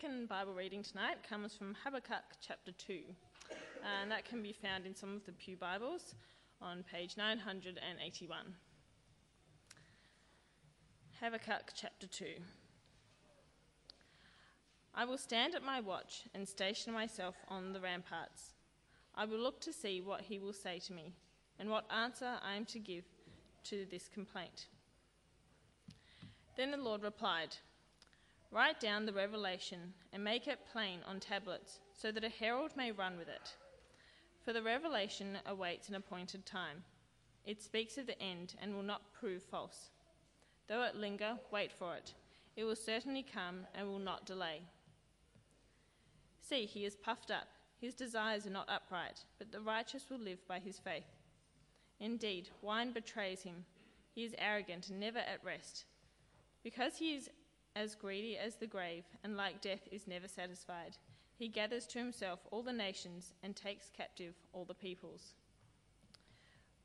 second Bible reading tonight comes from Habakkuk chapter 2, and that can be found in some of the Pew Bibles on page 981. Habakkuk chapter 2. I will stand at my watch and station myself on the ramparts. I will look to see what he will say to me and what answer I am to give to this complaint. Then the Lord replied, Write down the revelation and make it plain on tablets, so that a herald may run with it. For the revelation awaits an appointed time. It speaks of the end and will not prove false. Though it linger, wait for it. It will certainly come and will not delay. See, he is puffed up. His desires are not upright, but the righteous will live by his faith. Indeed, wine betrays him. He is arrogant and never at rest. Because he is as greedy as the grave, and like death is never satisfied. He gathers to himself all the nations and takes captive all the peoples.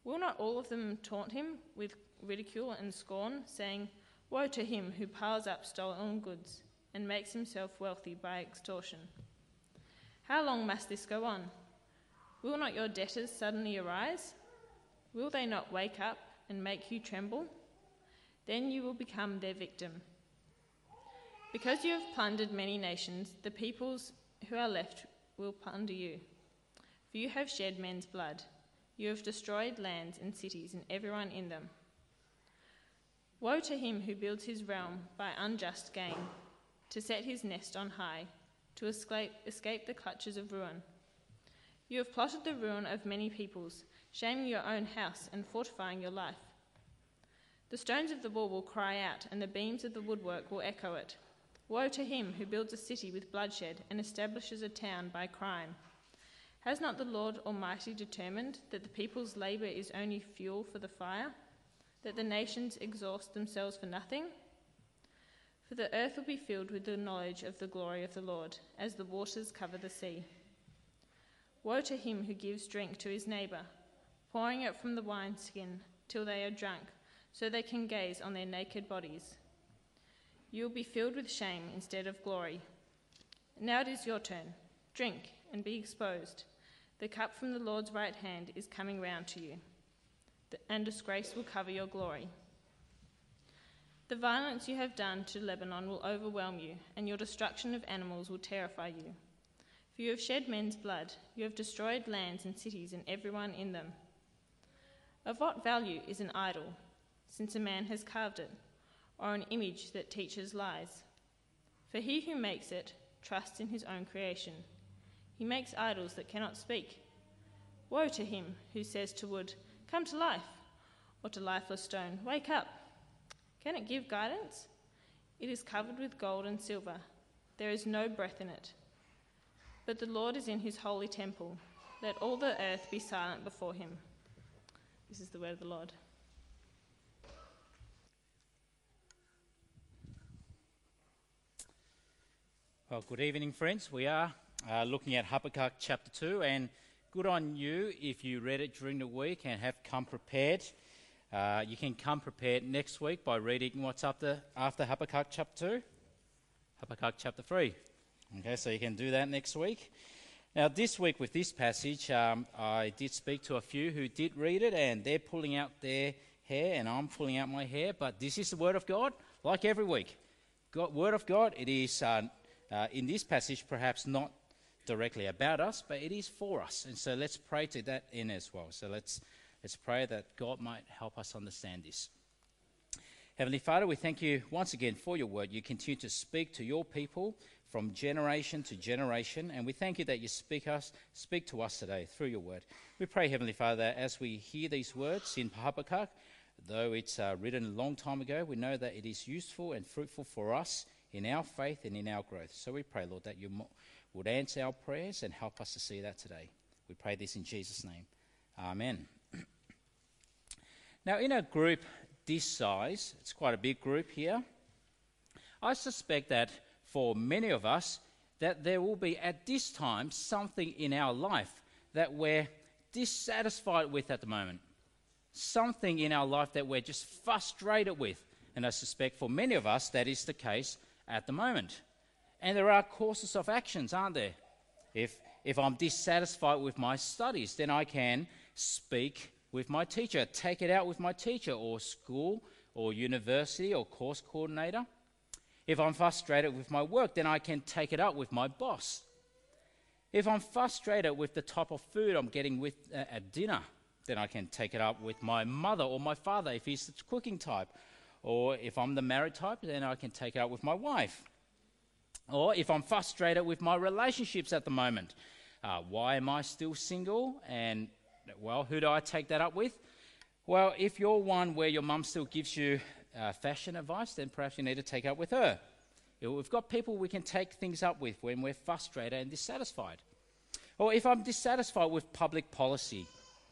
Will not all of them taunt him with ridicule and scorn, saying, Woe to him who piles up stolen goods and makes himself wealthy by extortion? How long must this go on? Will not your debtors suddenly arise? Will they not wake up and make you tremble? Then you will become their victim because you have plundered many nations, the peoples who are left will plunder you. For you have shed men's blood. You have destroyed lands and cities and everyone in them. Woe to him who builds his realm by unjust gain, to set his nest on high, to escape, escape the clutches of ruin. You have plotted the ruin of many peoples, shaming your own house and fortifying your life. The stones of the wall will cry out, and the beams of the woodwork will echo it. Woe to him who builds a city with bloodshed and establishes a town by crime. Has not the Lord Almighty determined that the people's labour is only fuel for the fire, that the nations exhaust themselves for nothing? For the earth will be filled with the knowledge of the glory of the Lord, as the waters cover the sea. Woe to him who gives drink to his neighbour, pouring it from the wineskin till they are drunk, so they can gaze on their naked bodies. You will be filled with shame instead of glory. Now it is your turn. Drink and be exposed. The cup from the Lord's right hand is coming round to you, and disgrace will cover your glory. The violence you have done to Lebanon will overwhelm you, and your destruction of animals will terrify you. For you have shed men's blood, you have destroyed lands and cities and everyone in them. Of what value is an idol, since a man has carved it? Or an image that teaches lies. For he who makes it trusts in his own creation. He makes idols that cannot speak. Woe to him who says to wood, Come to life, or to lifeless stone, Wake up. Can it give guidance? It is covered with gold and silver. There is no breath in it. But the Lord is in his holy temple. Let all the earth be silent before him. This is the word of the Lord. Well, good evening, friends. We are uh, looking at Habakkuk chapter 2, and good on you if you read it during the week and have come prepared. Uh, you can come prepared next week by reading what's up the, after Habakkuk chapter 2, Habakkuk chapter 3. Okay, so you can do that next week. Now, this week with this passage, um, I did speak to a few who did read it, and they're pulling out their hair, and I'm pulling out my hair, but this is the Word of God, like every week. God, Word of God, it is. Uh, uh, in this passage, perhaps not directly about us, but it is for us. And so let's pray to that end as well. So let's, let's pray that God might help us understand this. Heavenly Father, we thank you once again for your word. You continue to speak to your people from generation to generation, and we thank you that you speak us, speak to us today through your word. We pray, Heavenly Father, as we hear these words in Habakkuk, though it's uh, written a long time ago, we know that it is useful and fruitful for us in our faith and in our growth. So we pray, Lord, that you would answer our prayers and help us to see that today. We pray this in Jesus' name. Amen. now, in a group this size, it's quite a big group here, I suspect that for many of us, that there will be at this time something in our life that we're dissatisfied with at the moment. Something in our life that we're just frustrated with. And I suspect for many of us that is the case at the moment. And there are courses of actions, aren't there? If, if I'm dissatisfied with my studies, then I can speak with my teacher, take it out with my teacher, or school, or university, or course coordinator. If I'm frustrated with my work, then I can take it up with my boss. If I'm frustrated with the type of food I'm getting with, uh, at dinner, then I can take it up with my mother or my father if he's the cooking type. Or if I'm the married type, then I can take it up with my wife. Or if I'm frustrated with my relationships at the moment, uh, why am I still single? And, well, who do I take that up with? Well, if you're one where your mum still gives you uh, fashion advice, then perhaps you need to take it up with her. We've got people we can take things up with when we're frustrated and dissatisfied. Or if I'm dissatisfied with public policy,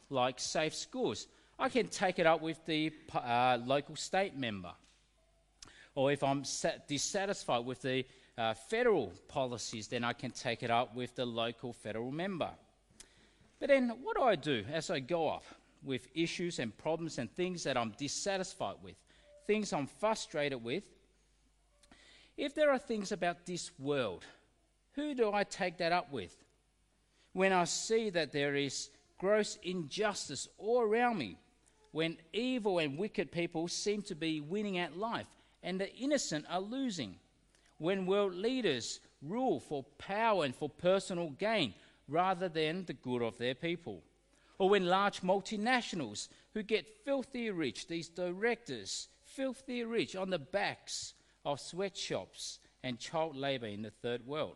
like safe schools, I can take it up with the uh, local state member. Or if I'm dissatisfied with the uh, federal policies, then I can take it up with the local federal member. But then, what do I do as I go up with issues and problems and things that I'm dissatisfied with, things I'm frustrated with? If there are things about this world, who do I take that up with? When I see that there is gross injustice all around me, when evil and wicked people seem to be winning at life and the innocent are losing, when world leaders rule for power and for personal gain rather than the good of their people, or when large multinationals who get filthy rich, these directors, filthy rich on the backs of sweatshops and child labour in the third world.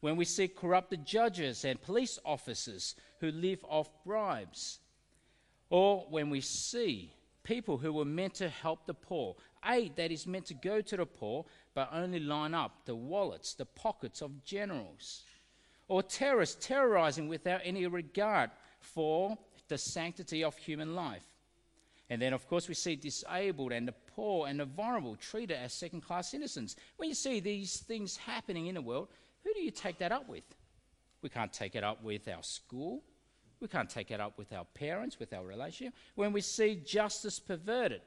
When we see corrupted judges and police officers who live off bribes. Or when we see people who were meant to help the poor, aid that is meant to go to the poor, but only line up the wallets, the pockets of generals. Or terrorists terrorizing without any regard for the sanctity of human life. And then, of course, we see disabled and the poor and the vulnerable treated as second class citizens. When you see these things happening in the world, who do you take that up with? We can't take it up with our school. We can't take it up with our parents, with our relationship. When we see justice perverted,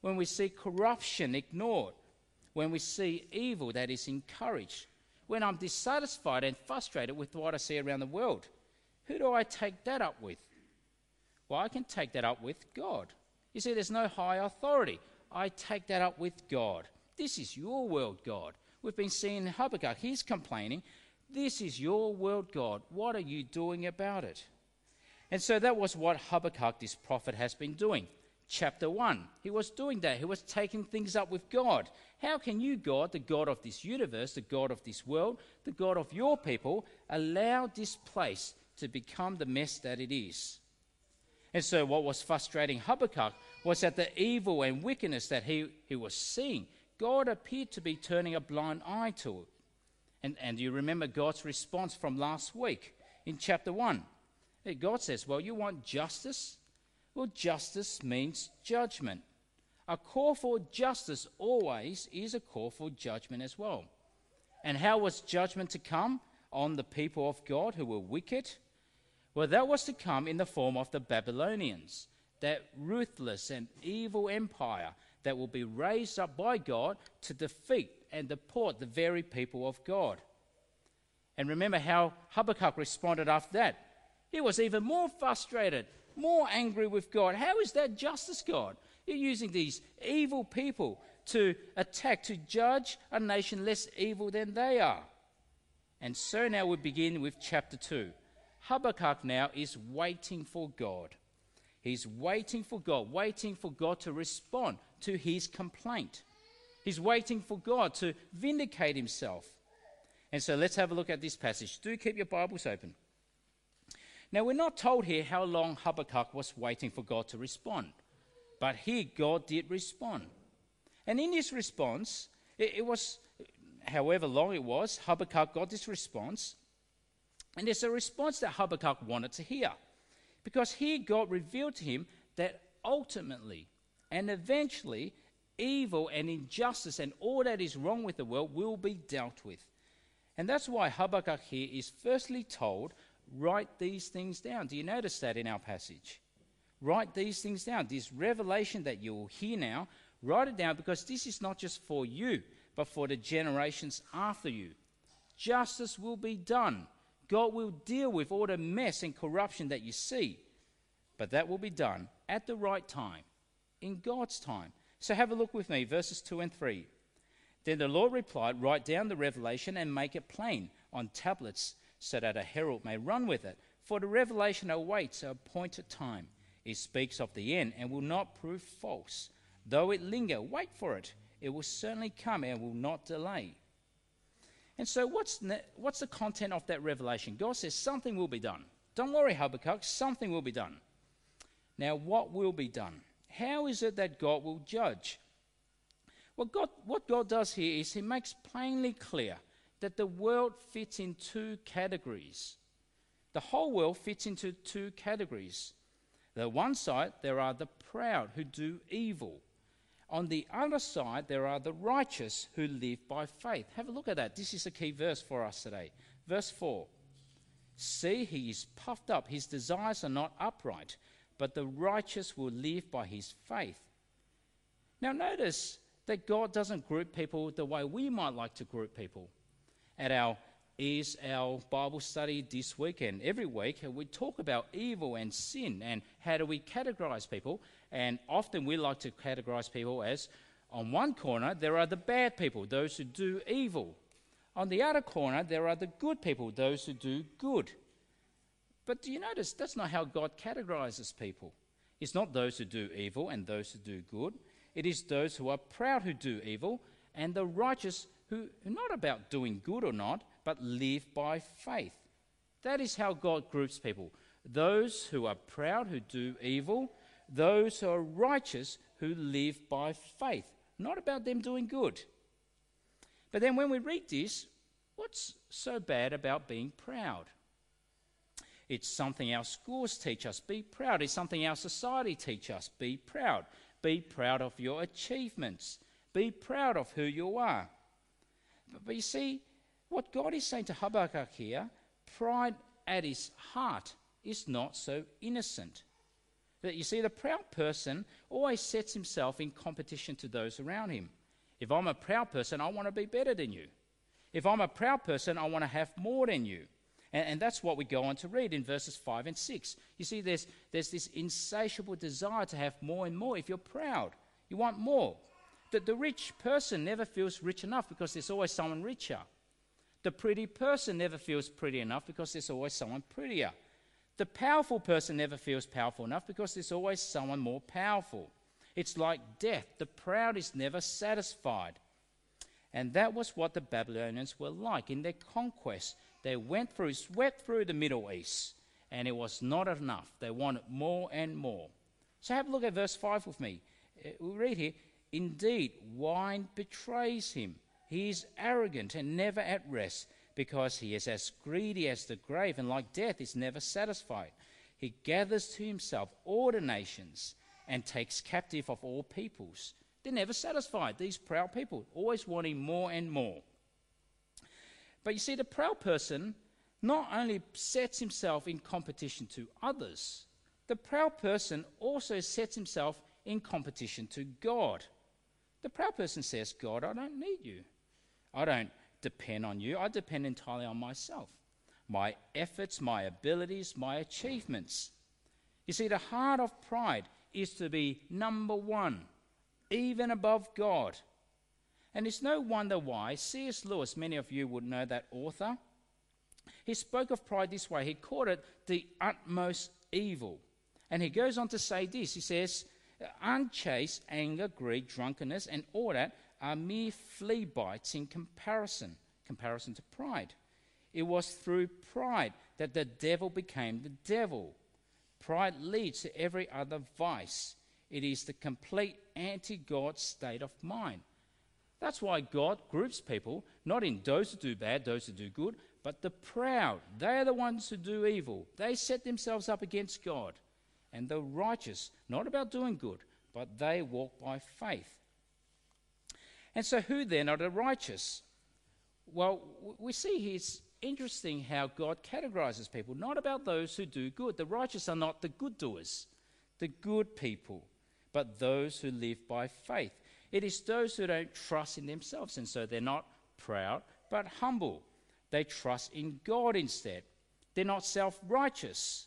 when we see corruption ignored, when we see evil that is encouraged, when I'm dissatisfied and frustrated with what I see around the world, who do I take that up with? Well, I can take that up with God. You see, there's no high authority. I take that up with God. This is your world, God. We've been seeing Habakkuk. He's complaining. This is your world, God. What are you doing about it? And so that was what Habakkuk, this prophet, has been doing. Chapter 1, he was doing that. He was taking things up with God. How can you, God, the God of this universe, the God of this world, the God of your people, allow this place to become the mess that it is? And so, what was frustrating Habakkuk was that the evil and wickedness that he, he was seeing, God appeared to be turning a blind eye to it. And, and you remember God's response from last week in chapter 1. God says, Well, you want justice? Well, justice means judgment. A call for justice always is a call for judgment as well. And how was judgment to come on the people of God who were wicked? Well, that was to come in the form of the Babylonians, that ruthless and evil empire that will be raised up by God to defeat and deport the very people of God. And remember how Habakkuk responded after that. He was even more frustrated, more angry with God. How is that justice, God? You're using these evil people to attack, to judge a nation less evil than they are. And so now we begin with chapter 2. Habakkuk now is waiting for God. He's waiting for God, waiting for God to respond to his complaint. He's waiting for God to vindicate himself. And so let's have a look at this passage. Do keep your Bibles open. Now, we're not told here how long Habakkuk was waiting for God to respond, but here God did respond. And in his response, it, it was, however long it was, Habakkuk got this response and it's a response that Habakkuk wanted to hear. Because here God revealed to him that ultimately and eventually evil and injustice and all that is wrong with the world will be dealt with. And that's why Habakkuk here is firstly told, write these things down. Do you notice that in our passage? Write these things down. This revelation that you will hear now, write it down because this is not just for you, but for the generations after you. Justice will be done. God will deal with all the mess and corruption that you see. But that will be done at the right time, in God's time. So have a look with me, verses 2 and 3. Then the Lord replied, Write down the revelation and make it plain on tablets, so that a herald may run with it. For the revelation awaits a appointed time. It speaks of the end and will not prove false. Though it linger, wait for it. It will certainly come and will not delay. And so, what's, ne- what's the content of that revelation? God says something will be done. Don't worry, Habakkuk, something will be done. Now, what will be done? How is it that God will judge? Well, God, what God does here is He makes plainly clear that the world fits in two categories. The whole world fits into two categories. The one side, there are the proud who do evil. On the other side, there are the righteous who live by faith. Have a look at that. This is a key verse for us today. Verse 4 See, he is puffed up, his desires are not upright, but the righteous will live by his faith. Now, notice that God doesn't group people the way we might like to group people. At our is our Bible study this weekend. Every week we talk about evil and sin and how do we categorize people. And often we like to categorize people as on one corner there are the bad people, those who do evil. On the other corner there are the good people, those who do good. But do you notice that's not how God categorizes people? It's not those who do evil and those who do good. It is those who are proud who do evil and the righteous who are not about doing good or not, but live by faith. That is how God groups people. Those who are proud, who do evil, those who are righteous, who live by faith. Not about them doing good. But then when we read this, what's so bad about being proud? It's something our schools teach us be proud. It's something our society teach us be proud. Be proud of your achievements. Be proud of who you are. But, but you see, what God is saying to Habakkuk here, pride at his heart is not so innocent. That you see, the proud person always sets himself in competition to those around him. If I'm a proud person, I want to be better than you. If I'm a proud person, I want to have more than you. And, and, that's what we go on to read in verses 5 and 6. You see, there's, there's this insatiable desire to have more and more. If you're proud, you want more. The, the rich person never feels rich enough because there's always someone richer. The pretty person never feels pretty enough because there's always someone prettier. The powerful person never feels powerful enough because there's always someone more powerful. It's like death. The proud is never satisfied. And that was what the Babylonians were like in their conquest. They went through, swept through the Middle East, and it was not enough. They wanted more and more. So have a look at verse 5 with me. Uh, we read here Indeed, wine betrays him he is arrogant and never at rest because he is as greedy as the grave and like death is never satisfied. He gathers to himself all the nations and takes captive of all peoples. They're never satisfied, these proud people, always wanting more and more. But you see, the proud person not only sets himself in competition to others, the proud person also sets himself in competition to God. The proud person says, God, I don't need you. I don't depend on you, I depend entirely on myself, my efforts, my abilities, my achievements. You see, the heart of pride is to be number one, even above God. And it's no wonder why C.S. Lewis, many of you would know that author, he spoke of pride this way. He called it the utmost evil. And he goes on to say this he says, unchaste anger, greed, drunkenness, and all that are mere flea bites in comparison, comparison to pride. It was through pride that the devil became the devil. Pride leads to every other vice. It is the complete anti God state of mind. That's why God groups people not in those who do bad, those who do good, but the proud. They are the ones who do evil. They set themselves up against God. And the righteous, not about doing good, but they walk by faith. And so, who then are the righteous? Well, we see here it's interesting how God categorizes people, not about those who do good. The righteous are not the good doers, the good people, but those who live by faith. It is those who don't trust in themselves, and so they're not proud, but humble. They trust in God instead. They're not self righteous,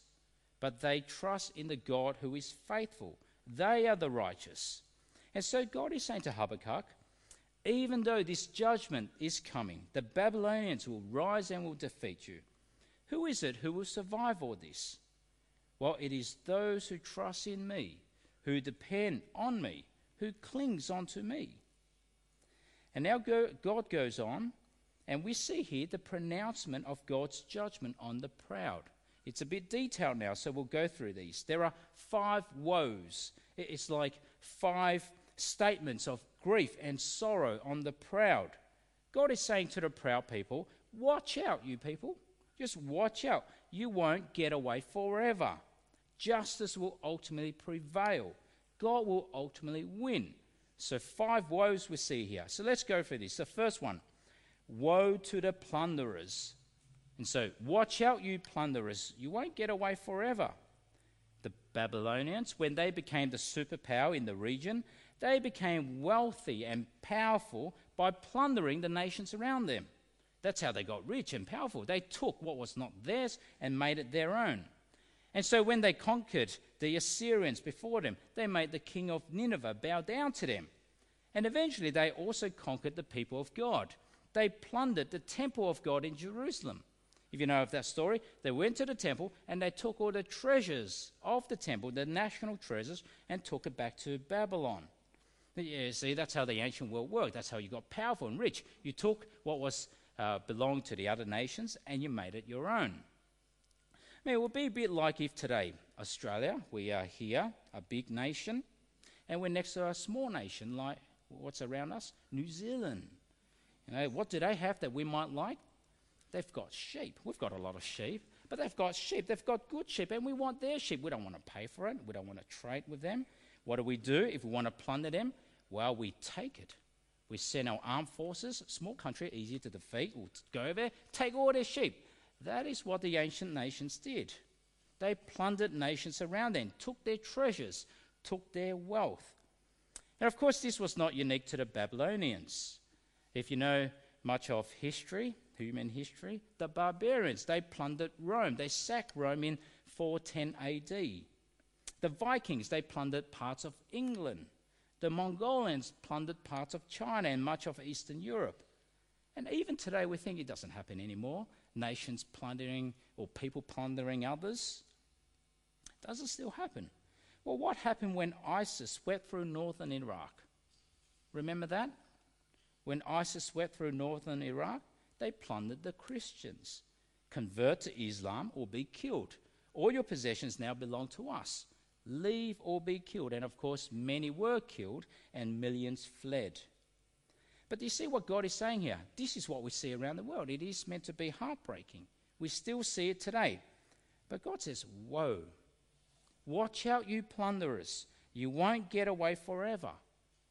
but they trust in the God who is faithful. They are the righteous. And so God is saying to Habakkuk, even though this judgment is coming, the Babylonians will rise and will defeat you. Who is it who will survive all this? Well, it is those who trust in me, who depend on me, who clings onto me. And now God goes on, and we see here the pronouncement of God's judgment on the proud. It's a bit detailed now, so we'll go through these. There are five woes. It's like five statements of grief and sorrow on the proud. God is saying to the proud people, Watch out, you people. Just watch out. You won't get away forever. Justice will ultimately prevail. God will ultimately win. So, five woes we see here. So, let's go through this. The first one Woe to the plunderers. And so, watch out, you plunderers. You won't get away forever. The Babylonians, when they became the superpower in the region, they became wealthy and powerful by plundering the nations around them. That's how they got rich and powerful. They took what was not theirs and made it their own. And so when they conquered the Assyrians before them, they made the king of Nineveh bow down to them. And eventually they also conquered the people of God. They plundered the temple of God in Jerusalem. If you know of that story, they went to the temple and they took all the treasures of the temple, the national treasures, and took it back to Babylon. Yeah, see, that's how the ancient world worked. That's how you got powerful and rich. You took what was uh, belonged to the other nations and you made it your own. I mean, it would be a bit like if today, Australia, we are here, a big nation, and we're next to a small nation like what's around us? New Zealand. You know, what do they have that we might like? They've got sheep. We've got a lot of sheep, but they've got sheep. They've got good sheep, and we want their sheep. We don't want to pay for it. We don't want to trade with them. What do we do if we want to plunder them? Well, we take it. We send our armed forces, small country, easy to defeat. We'll go over there, take all their sheep. That is what the ancient nations did. They plundered nations around them, took their treasures, took their wealth. Now, of course, this was not unique to the Babylonians. If you know much of history, human history, the barbarians, they plundered Rome. They sacked Rome in 410 AD. The Vikings, they plundered parts of England. The Mongolians plundered parts of China and much of Eastern Europe. And even today, we think it doesn't happen anymore. Nations plundering or people plundering others. Does it still happen? Well, what happened when ISIS swept through northern Iraq? Remember that? When ISIS swept through northern Iraq, they plundered the Christians. Convert to Islam or be killed. All your possessions now belong to us. Leave or be killed. And of course, many were killed and millions fled. But do you see what God is saying here? This is what we see around the world. It is meant to be heartbreaking. We still see it today. But God says, Woe. Watch out, you plunderers. You won't get away forever.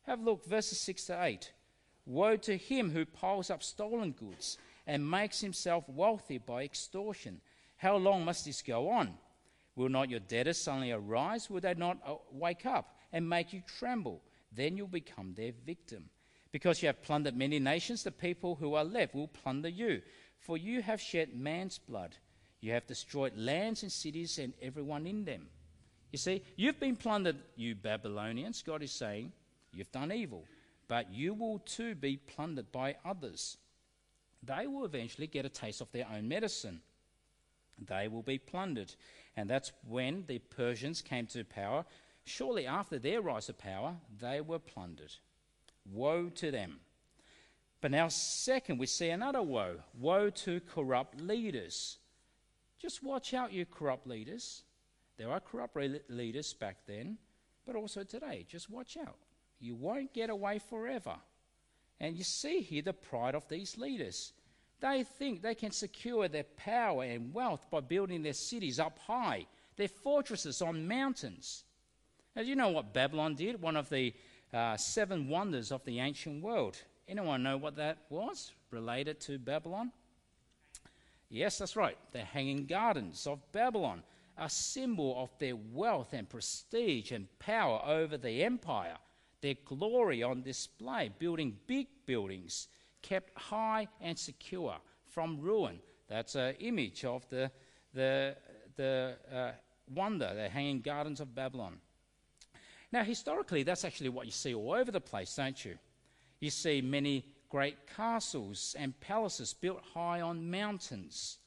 Have a look, verses 6 to 8. Woe to him who piles up stolen goods and makes himself wealthy by extortion. How long must this go on? Will not your debtors suddenly arise? Will they not uh, wake up and make you tremble? Then you'll become their victim. Because you have plundered many nations, the people who are left will plunder you. For you have shed man's blood. You have destroyed lands and cities and everyone in them. You see, you've been plundered, you Babylonians. God is saying, you've done evil. But you will too be plundered by others. They will eventually get a taste of their own medicine. They will be plundered. And that's when the Persians came to power. Shortly after their rise to power, they were plundered. Woe to them. But now, second, we see another woe woe to corrupt leaders. Just watch out, you corrupt leaders. There are corrupt leaders back then, but also today. Just watch out. You won't get away forever. And you see here the pride of these leaders. They think they can secure their power and wealth by building their cities up high, their fortresses on mountains. As you know what Babylon did, one of the uh, seven wonders of the ancient world. Anyone know what that was related to Babylon? Yes, that's right. The Hanging Gardens of Babylon, a symbol of their wealth and prestige and power over the empire, their glory on display, building big buildings kept high and secure from ruin. That's an image of the, the, the uh, wonder, the hanging gardens of Babylon. Now, historically, that's actually what you see all over the place, don't you? You see many great castles and palaces built high on mountains.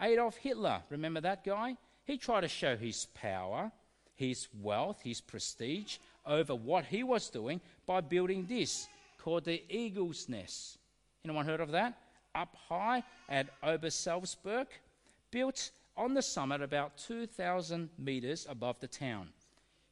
Adolf Hitler, remember that guy? He tried to show his power, his wealth, his prestige over what he was doing by building this called the Eagle's Nest. Anyone heard of that? Up high at Obersalzberg, built on the summit about 2,000 meters above the town.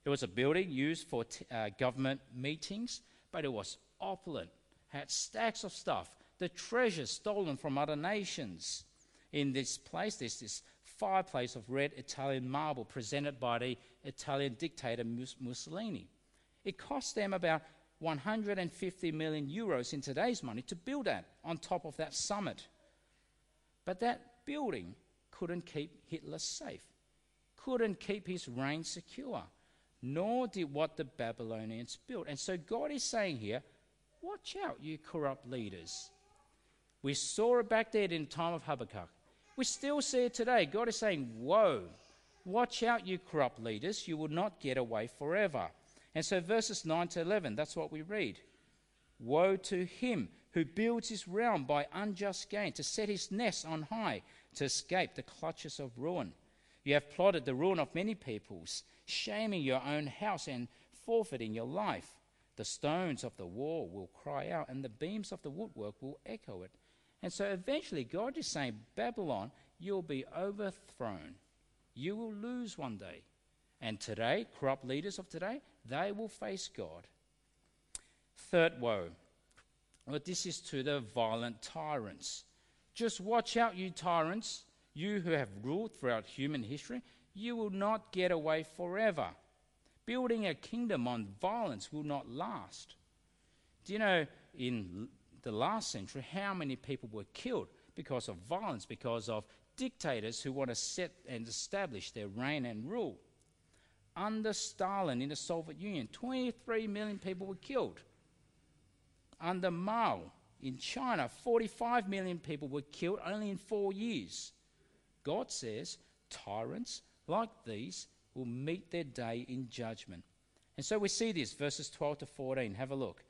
It was a building used for t- uh, government meetings, but it was opulent, had stacks of stuff, the treasures stolen from other nations. In this place, there's this fireplace of red Italian marble presented by the Italian dictator Mussolini. It cost them about 150 million euros in today's money to build that on top of that summit. But that building couldn't keep Hitler safe, couldn't keep his reign secure, nor did what the Babylonians built. And so God is saying here, watch out, you corrupt leaders. We saw it back there in the time of Habakkuk. We still see it today. God is saying, Woe, watch out, you corrupt leaders. You will not get away forever. And so, verses 9 to 11, that's what we read. Woe to him who builds his realm by unjust gain, to set his nest on high, to escape the clutches of ruin. You have plotted the ruin of many peoples, shaming your own house and forfeiting your life. The stones of the wall will cry out, and the beams of the woodwork will echo it. And so eventually, God is saying, Babylon, you'll be overthrown. You will lose one day. And today, corrupt leaders of today, they will face God. Third woe. Well, this is to the violent tyrants. Just watch out, you tyrants, you who have ruled throughout human history. You will not get away forever. Building a kingdom on violence will not last. Do you know in the last century how many people were killed because of violence, because of dictators who want to set and establish their reign and rule? Under Stalin in the Soviet Union, 23 million people were killed. Under Mao in China, 45 million people were killed only in four years. God says tyrants like these will meet their day in judgment. And so we see this, verses 12 to 14. Have a look.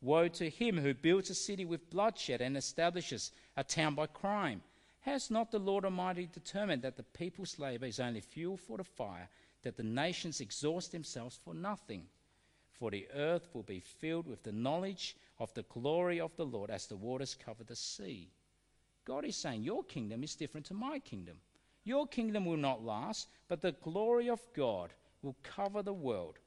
Woe to him who builds a city with bloodshed and establishes a town by crime. Has not the Lord Almighty determined that the people's labour is only fuel for the fire, that the nations exhaust themselves for nothing? For the earth will be filled with the knowledge of the glory of the Lord as the waters cover the sea. God is saying, Your kingdom is different to my kingdom. Your kingdom will not last, but the glory of God will cover the world.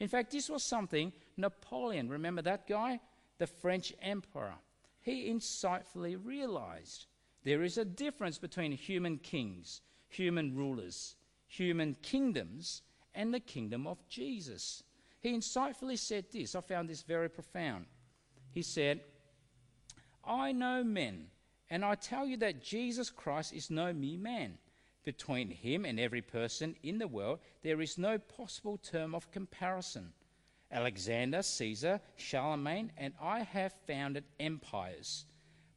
In fact, this was something Napoleon, remember that guy? The French emperor. He insightfully realized there is a difference between human kings, human rulers, human kingdoms, and the kingdom of Jesus. He insightfully said this. I found this very profound. He said, I know men, and I tell you that Jesus Christ is no mere man. Between him and every person in the world, there is no possible term of comparison. Alexander, Caesar, Charlemagne, and I have founded empires.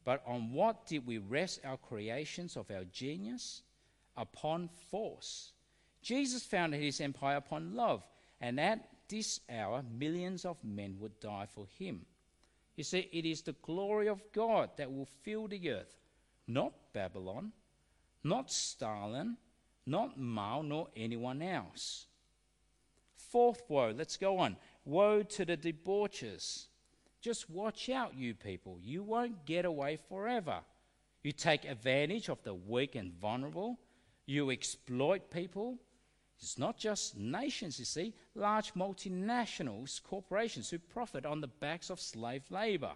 But on what did we rest our creations of our genius? Upon force. Jesus founded his empire upon love, and at this hour, millions of men would die for him. You see, it is the glory of God that will fill the earth, not Babylon, not Stalin, not Mao, nor anyone else. Fourth woe, let's go on. Woe to the debauchers. Just watch out, you people. You won't get away forever. You take advantage of the weak and vulnerable. You exploit people. It's not just nations, you see, large multinationals, corporations who profit on the backs of slave labor.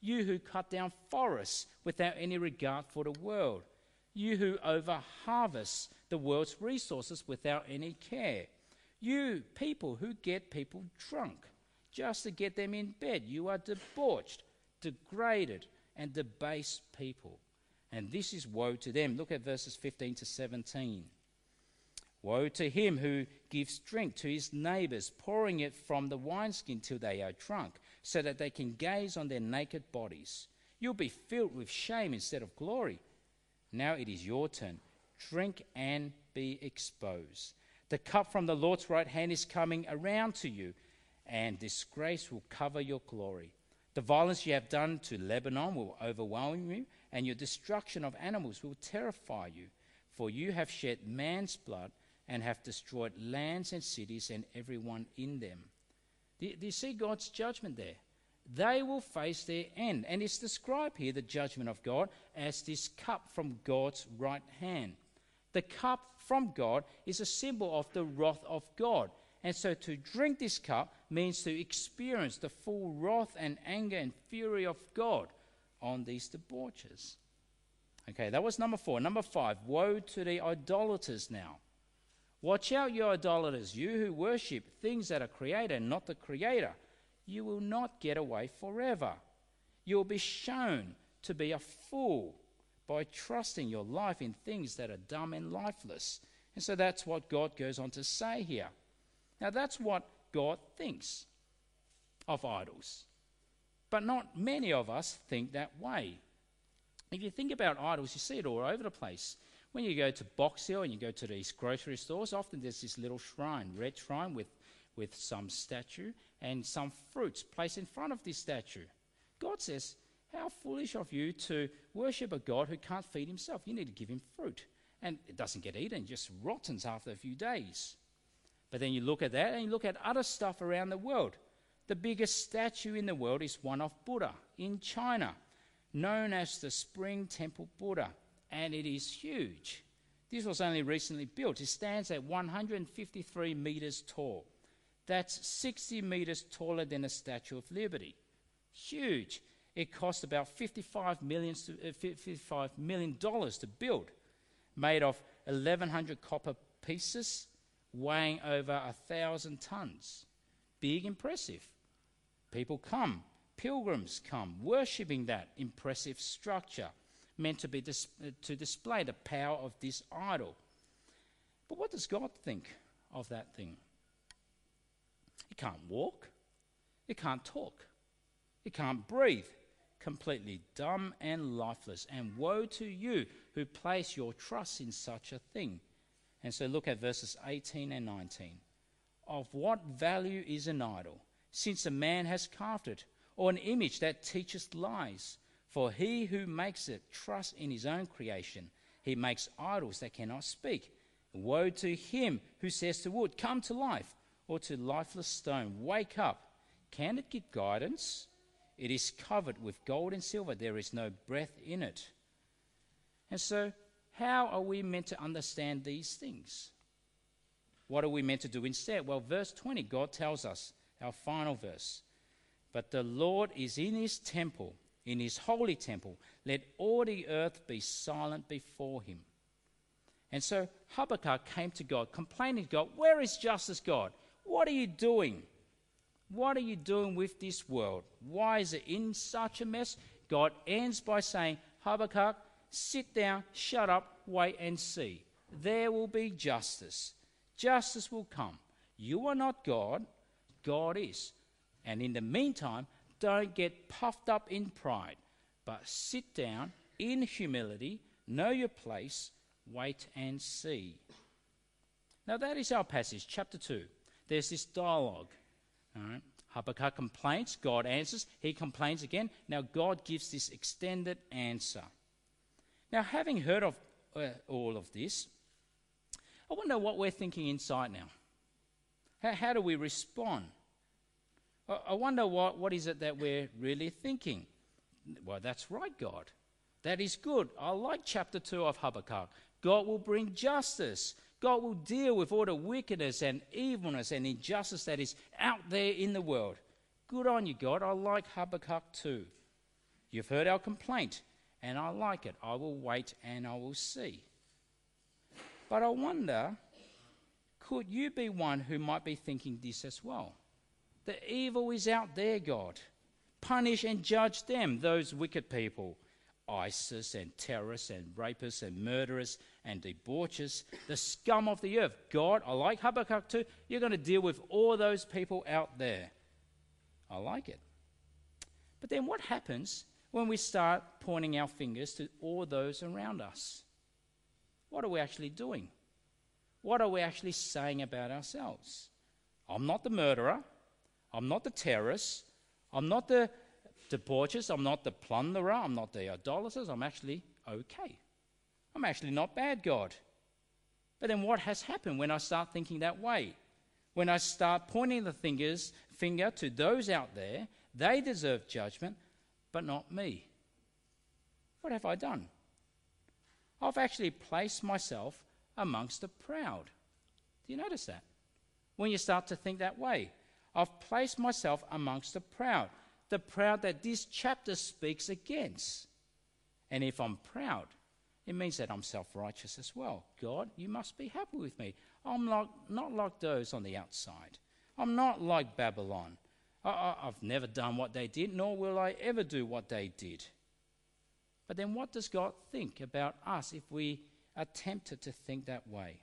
You who cut down forests without any regard for the world you who over harvest the world's resources without any care. You people who get people drunk just to get them in bed. You are debauched, degraded, and debased people. And this is woe to them. Look at verses 15 to 17. Woe to him who gives drink to his neighbors, pouring it from the wineskin till they are drunk, so that they can gaze on their naked bodies. You'll be filled with shame instead of glory. Now it is your turn. Drink and be exposed. The cup from the Lord's right hand is coming around to you, and disgrace will cover your glory. The violence you have done to Lebanon will overwhelm you, and your destruction of animals will terrify you. For you have shed man's blood and have destroyed lands and cities and everyone in them. Do, you see God's judgment there? They will face their end. And it's described here, the judgment of God, as this cup from God's right hand. The cup from God is a symbol of the wrath of God. And so to drink this cup means to experience the full wrath and anger and fury of God on these debauchers. Okay, that was number four. Number five, woe to the idolaters now. Watch out, you idolaters, you who worship things that are created, not the Creator. You will not get away forever. You will be shown to be a fool by trusting your life in things that are dumb and lifeless. And so that's what God goes on to say here. Now, that's what God thinks of idols. But not many of us think that way. If you think about idols, you see it all over the place. When you go to Box Hill and you go to these grocery stores, often there's this little shrine, red shrine with, with some statue and some fruits placed in front of this statue. God says, How foolish of you to worship a God who can't feed himself. You need to give him fruit. And it doesn't get eaten, it just rottens after a few days. But then you look at that and you look at other stuff around the world. The biggest statue in the world is one of Buddha in China, known as the Spring Temple Buddha, and it is huge. This was only recently built. It stands at 153 meters tall. That's 60 meters taller than the Statue of Liberty. Huge. It cost about 55 million, uh, $55 million to build, made of 1,100 copper pieces, weighing over a thousand tons. Big, impressive. People come, pilgrims come, worshipping that impressive structure, meant to be dis- to display the power of this idol. But what does God think of that thing? It can't walk, it can't talk, it can't breathe, completely dumb and lifeless. And woe to you who place your trust in such a thing. And so look at verses 18 and 19. Of what value is an idol, since a man has carved it, or an image that teaches lies? For he who makes it trusts in his own creation. He makes idols that cannot speak. Woe to him who says to wood, Come to life, or to lifeless stone, Wake up. Can it get guidance? It is covered with gold and silver. There is no breath in it. And so how are we meant to understand these things? What are we meant to do instead? Well, verse 20, God tells us, our final verse. But the Lord is in his temple, in his holy temple. Let all the earth be silent before him. And so Habakkuk came to God, complaining to God, Where is justice, God? What are you doing? What are you doing with this world? Why is it in such a mess? God ends by saying, Habakkuk, sit down, shut up, wait and see. There will be justice. Justice will come. You are not God, God is. And in the meantime, don't get puffed up in pride, but sit down in humility, know your place, wait and see. Now, that is our passage, chapter 2. There's this dialogue. All right? Habakkuk complains, God answers, he complains again. Now, God gives this extended answer. Now, having heard of uh, all of this, I wonder what we're thinking inside now. How, how do we respond? I, wonder what, what is it that we're really thinking. Well, that's right, God. That is good. I like chapter 2 of Habakkuk. God will bring justice. God will deal with all the wickedness and evilness and injustice that is out there in the world. Good on you, God. I like Habakkuk 2. You've heard our complaint and I like it. I will wait and I will see. But I wonder could you be one who might be thinking this as well? The evil is out there, God. Punish and judge them, those wicked people. ISIS and terrorists and rapists and murderers and debauchers, the scum of the earth. God, I like Habakkuk too. You're going to deal with all those people out there. I like it. But then what happens when we start pointing our fingers to all those around us? What are we actually doing? What are we actually saying about ourselves? I'm not the murderer. I'm not the terrorist. I'm not the debauchers. I'm not the plunderer. I'm not the idolaters. I'm actually okay. I'm actually not bad, God. But then what has happened when I start thinking that way? When I start pointing the fingers, finger to those out there, they deserve judgment, but not me. What have I done? I've actually placed myself amongst the proud. Do you notice that? When you start to think that way, I've placed myself amongst the proud, the proud that this chapter speaks against. And if I'm proud, it means that I'm self righteous as well. God, you must be happy with me. I'm like, not like those on the outside. I'm not like Babylon. I, have never done what they did, nor will I ever do what they did. But then, what does God think about us if we are tempted to think that way?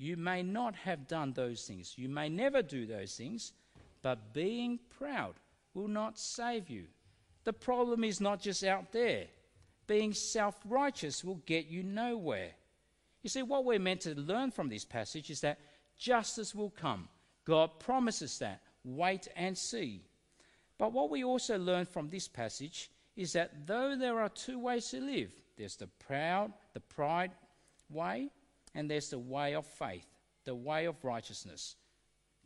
You may not have done those things, you may never do those things, but being proud will not save you. The problem is not just out there. Being self righteous will get you nowhere. You see, what we're meant to learn from this passage is that justice will come. God promises that. Wait and see. But what we also learn from this passage is that though there are two ways to live, there's the proud, the pride way, and there's the way of faith, the way of righteousness.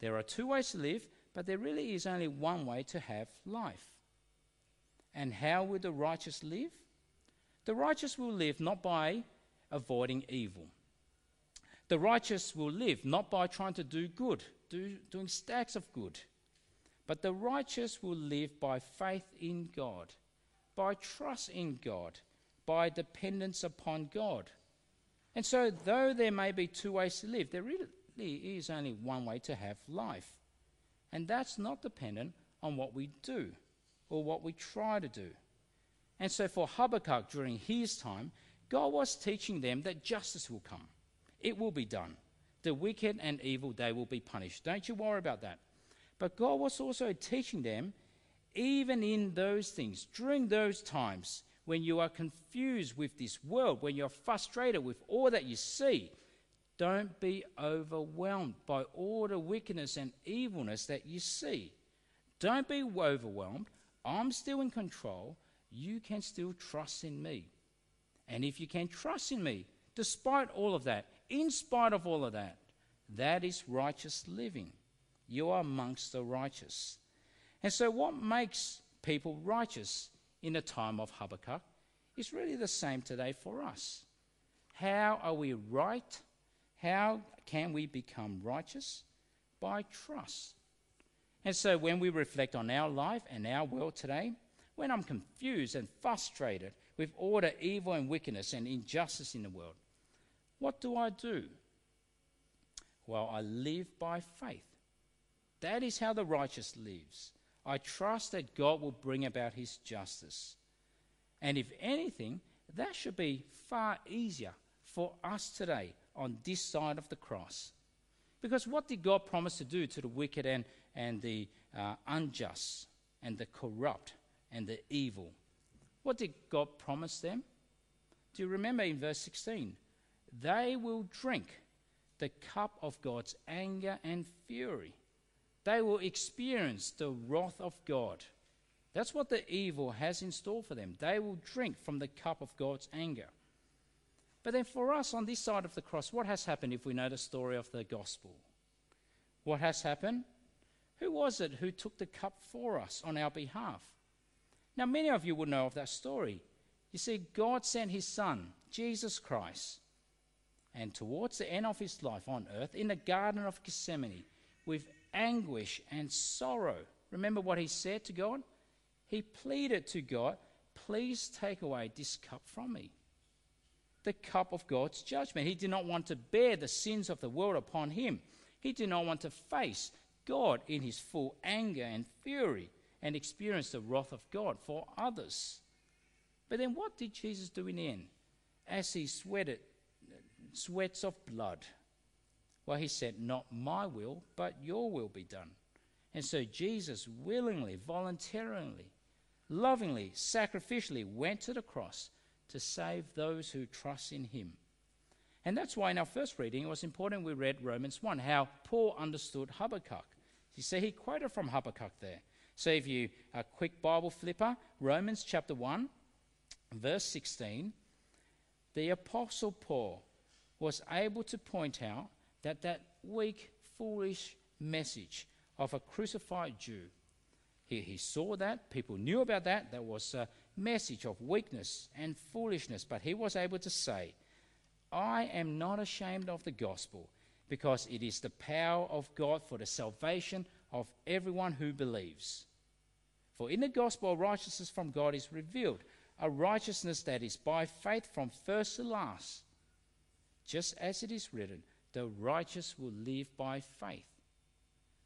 There are two ways to live, but there really is only one way to have life. And how will the righteous live? The righteous will live not by avoiding evil. The righteous will live not by trying to do good, do, doing stacks of good, but the righteous will live by faith in God by trust in God, by dependence upon God. And so, though there may be two ways to live, there really is only one way to have life. And that's not dependent on what we do or what we try to do. And so, for Habakkuk during his time, God was teaching them that justice will come, it will be done. The wicked and evil, they will be punished. Don't you worry about that. But God was also teaching them even in those things, during those times when you are confused with this world, when you're frustrated with all that you see, don't be overwhelmed by all the wickedness and evilness that you see. Don't be overwhelmed. I'm still in control. You can still trust in me. And if you can trust in me, despite all of that, in spite of all of that, that is righteous living. You are amongst the righteous. And so, what makes people righteous in a time of Habakkuk is really the same today for us. How are we right? How can we become righteous? By trust. And so, when we reflect on our life and our world today, when I'm confused and frustrated with all the evil and wickedness and injustice in the world, what do I do? Well, I live by faith. That is how the righteous lives. I trust that God will bring about his justice. And if anything, that should be far easier for us today on this side of the cross. Because what did God promise to do to the wicked and, and the uh, unjust and the corrupt and the evil? What did God promise them? Do you remember in verse 16? They will drink the cup of God's anger and fury they will experience the wrath of God. That's what the evil has in store for them. They will drink from the cup of God's anger. But then, for us on this side of the cross, what has happened if we know the story of the gospel? What has happened? Who was it who took the cup for us on our behalf? Now, many of you will know of that story. You see, God sent his Son, Jesus Christ, and towards the end of his life on earth, in the Garden of Gethsemane, with anguish and sorrow. Remember what he said to God? He pleaded to God, Please take away this cup from me. The cup of God's judgment. He did not want to bear the sins of the world upon him. He did not want to face God in his full anger and fury and experience the wrath of God for others. But then what did Jesus do in the end? As he sweated sweats of blood, well, he said, Not my will, but your will be done. And so Jesus willingly, voluntarily lovingly, sacrificially went to the cross to save those who trust in him. And that's why in our first reading it was important we read Romans 1, how Paul understood Habakkuk. You see, he quoted from Habakkuk there. So if you a quick Bible flipper, Romans chapter 1, verse 16, the Apostle Paul was able to point out that that weak, foolish message of a crucified Jew, he, he saw that, people knew about that, that was a message of weakness and foolishness, but he was able to say, I am not ashamed of the gospel because it is the power of God for the salvation of everyone who believes. For in the gospel, righteousness from God is revealed, a righteousness that is by faith from first to last. Just as it is written, the righteous will live by faith.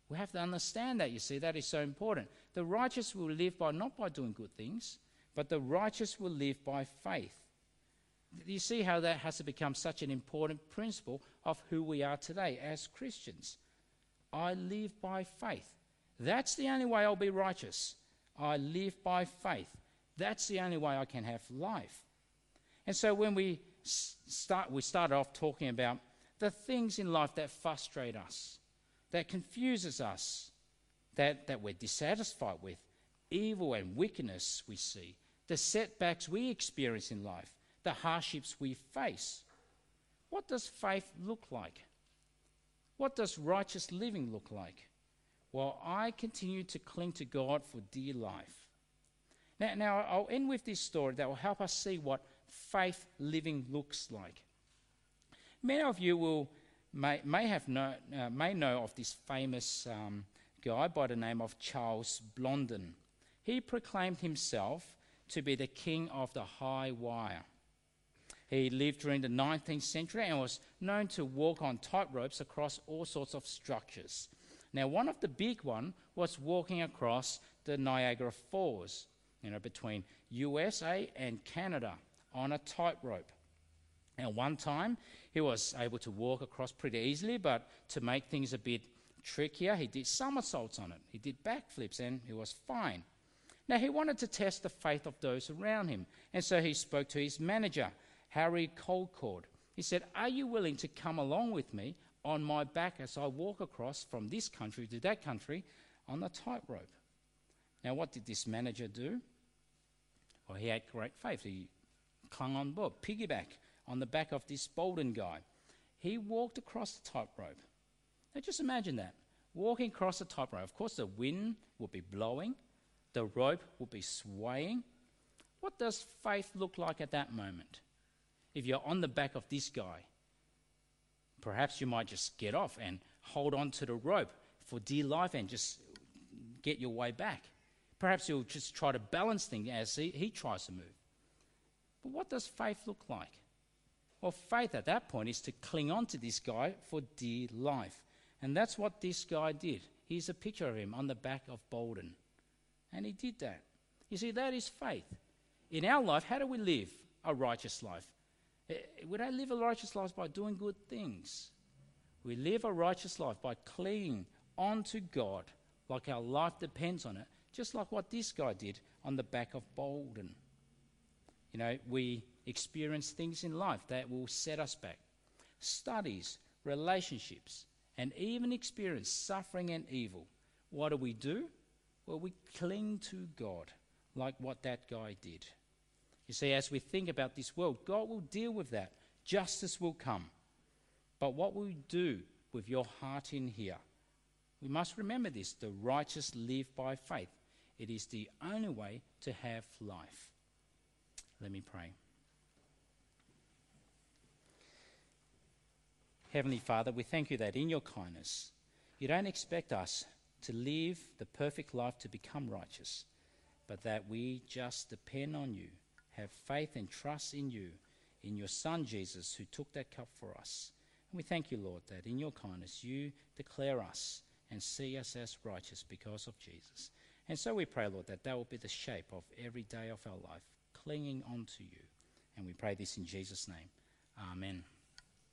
We have to understand that, you see, that is so important. The righteous will live by not by doing good things, but the righteous will live by faith. You see how that has to become such an important principle of who we are today as Christians? I live by faith. That's the only way I'll be righteous. I live by faith. That's the only way I can have life. And so when we start, we started off talking about the things in life that frustrate us, that confuses us, that, that we're dissatisfied with, evil and wickedness we see, the setbacks we experience in life, the hardships we face. What does faith look like? What does righteous living look like? Well, I continue to cling to God for dear life. Now, now I'll end with this story that will help us see what faith living looks like. Many of you will may, may have know, uh, may know of this famous um, guy by the name of Charles Blondin. He proclaimed himself to be the king of the high wire. He lived during the 19th century and was known to walk on tightropes across all sorts of structures. Now, one of the big one was walking across the Niagara Falls, you know, between USA and Canada on a tightrope. And one time he was able to walk across pretty easily, but to make things a bit trickier, he did somersaults on it. He did backflips and he was fine. Now he wanted to test the faith of those around him, and so he spoke to his manager Harry Colcord. He said, Are you willing to come along with me on my back as I walk across from this country to that country on the tightrope? Now, what did this manager do? Well, he had great faith. He clung on board, piggyback on the back of this Blondin guy. He walked across the tightrope. Now, just imagine that walking across the tightrope. Of course, the wind would be blowing, the rope would be swaying. What does faith look like at that moment? if you're on the back of this guy, perhaps you might just get off and hold on to the rope for dear life and just get your way back. Perhaps you'll just try to balance things as he, he tries to move. But what does faith look like? Well, faith at that point is to cling on to this guy for dear life. And that's what this guy did. Here's a picture of him on the back of Blondin. And he did that. You see, that is faith. In our life, how do we live a righteous life? Eh, we don't live a righteous life by doing good things. We live a righteous life by clinging onto God like our life depends on it, just like what this guy did on the back of Blondin. You know, we experience things in life that will set us back studies, relationships, and even experience suffering and evil. What do we do? Well, we cling to God like what that guy did. You see, as we think about this world, God will deal with that. Justice will come. But what will you do with your heart in here? We must remember this the righteous live by faith. It is the only way to have life. Let me pray. Heavenly Father, we thank you that in your kindness, you don't expect us to live the perfect life to become righteous, but that we just depend on you have faith and trust in you, in your Son Jesus, who took that cup for us. And we thank you, Lord, that in your kindness you declare us and see us as righteous because of Jesus. And so we pray, Lord, that that will be the shape of every day of our life, clinging on to you. And we pray this in Jesus' name. Amen.